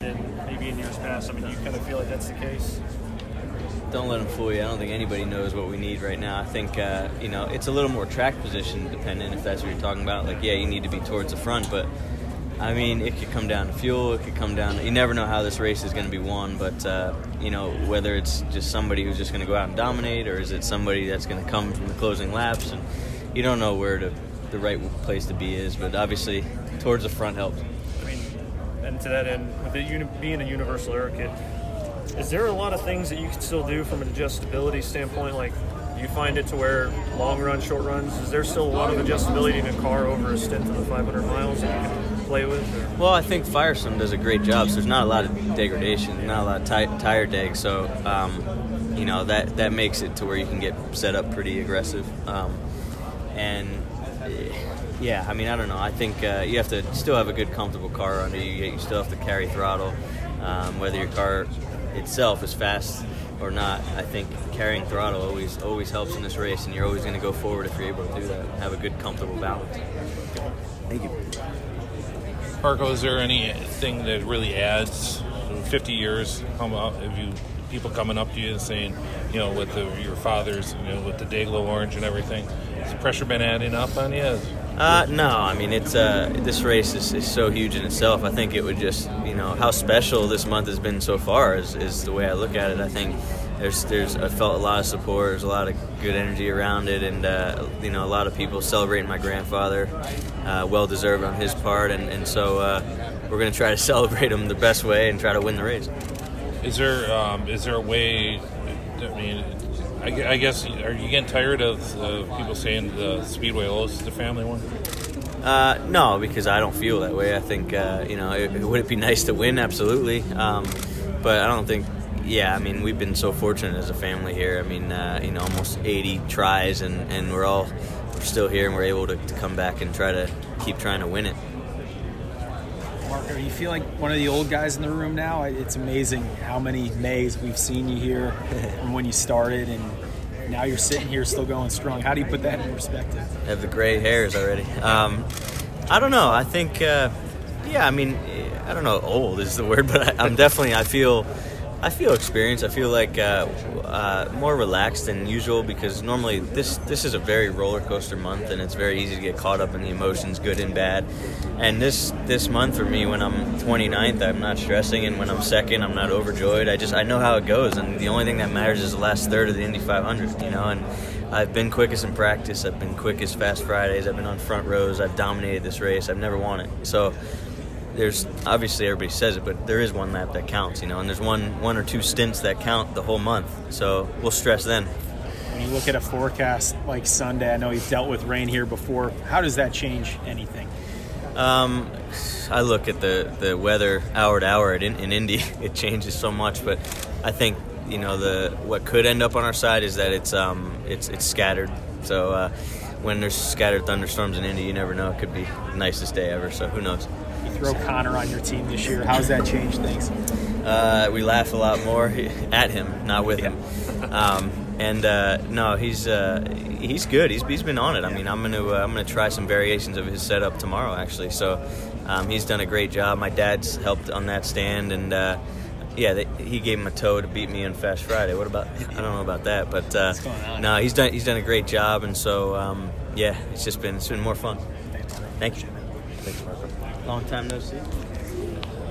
And maybe in years past, I mean, you kind of feel like that's the case. Don't let them fool you. I don't think anybody knows what we need right now. I think uh, you know it's a little more track position dependent if that's what you're talking about. Like, yeah, you need to be towards the front, but I mean, it could come down to fuel. It could come down. you never know how this race is going to be won, but uh, you know whether it's just somebody who's just going to go out and dominate, or is it somebody that's going to come from the closing laps, and you don't know where to, the right place to be is. But obviously, towards the front helps. And to that end, with it being a universal air kit, is there a lot of things that you can still do from an adjustability standpoint? Like, do you find it to where long run, short runs, is there still a lot of adjustability in a car over a stint of the 500 miles that you can play with? Or? Well, I think Firestone does a great job. So there's not a lot of degradation, not a lot of ti- tire deg. So um, you know that that makes it to where you can get set up pretty aggressive. Um, and yeah, I mean, I don't know. I think uh, you have to still have a good, comfortable car under you. You still have to carry throttle, um, whether your car itself is fast or not. I think carrying throttle always always helps in this race, and you're always going to go forward if you're able to do that. Have a good, comfortable balance. Thank you. Marco, is there anything that really adds 50 years? How about if you people coming up to you and saying, you know, with the, your fathers, you know, with the Day-Glo orange and everything, has pressure been adding up on you? Uh, no, I mean it's uh, this race is, is so huge in itself. I think it would just you know how special this month has been so far is, is the way I look at it. I think there's there's I felt a lot of support. There's a lot of good energy around it, and uh, you know a lot of people celebrating my grandfather, uh, well deserved on his part, and and so uh, we're gonna try to celebrate him the best way and try to win the race. Is there um, is there a way? I mean, I, I guess are you getting tired of uh, people saying the Speedway owes the family one? Uh, no, because I don't feel that way. I think uh, you know, it, would it be nice to win? Absolutely, um, but I don't think. Yeah, I mean, we've been so fortunate as a family here. I mean, uh, you know, almost 80 tries, and, and we're all we're still here, and we're able to, to come back and try to keep trying to win it. Marco, you feel like one of the old guys in the room now. It's amazing how many Mays we've seen you here from when you started, and now you're sitting here still going strong. How do you put that in perspective? I have the gray hairs already. Um, I don't know. I think, uh, yeah. I mean, I don't know. Old is the word, but I, I'm definitely. I feel I feel experienced. I feel like uh, uh, more relaxed than usual because normally this this is a very roller coaster month and it's very easy to get caught up in the emotions, good and bad. And this this month for me, when I'm 29th, I'm not stressing, and when I'm second, I'm not overjoyed. I just I know how it goes, and the only thing that matters is the last third of the Indy 500. You know, and I've been quickest in practice. I've been quickest fast Fridays. I've been on front rows. I've dominated this race. I've never won it. So there's obviously everybody says it, but there is one lap that counts, you know, and there's one one or two stints that count the whole month. So we'll stress then. When you look at a forecast like Sunday, I know you've dealt with rain here before. How does that change anything? Um, I look at the, the weather hour to hour in, in Indy. It changes so much, but I think you know the what could end up on our side is that it's um it's it's scattered. So uh, when there's scattered thunderstorms in Indy, you never know. It could be the nicest day ever. So who knows? Throw Conor on your team this year. How's that changed things? Uh, we laugh a lot more at him, not with yeah. him. Um, and uh, no, he's uh, he's good. He's, he's been on it. I mean, I'm gonna uh, I'm gonna try some variations of his setup tomorrow, actually. So um, he's done a great job. My dad's helped on that stand, and uh, yeah, they, he gave him a toe to beat me on Fast Friday. What about? I don't know about that, but uh, no, he's done he's done a great job, and so um, yeah, it's just been it's been more fun. Thank you. Thank you, Marco. Long time no see.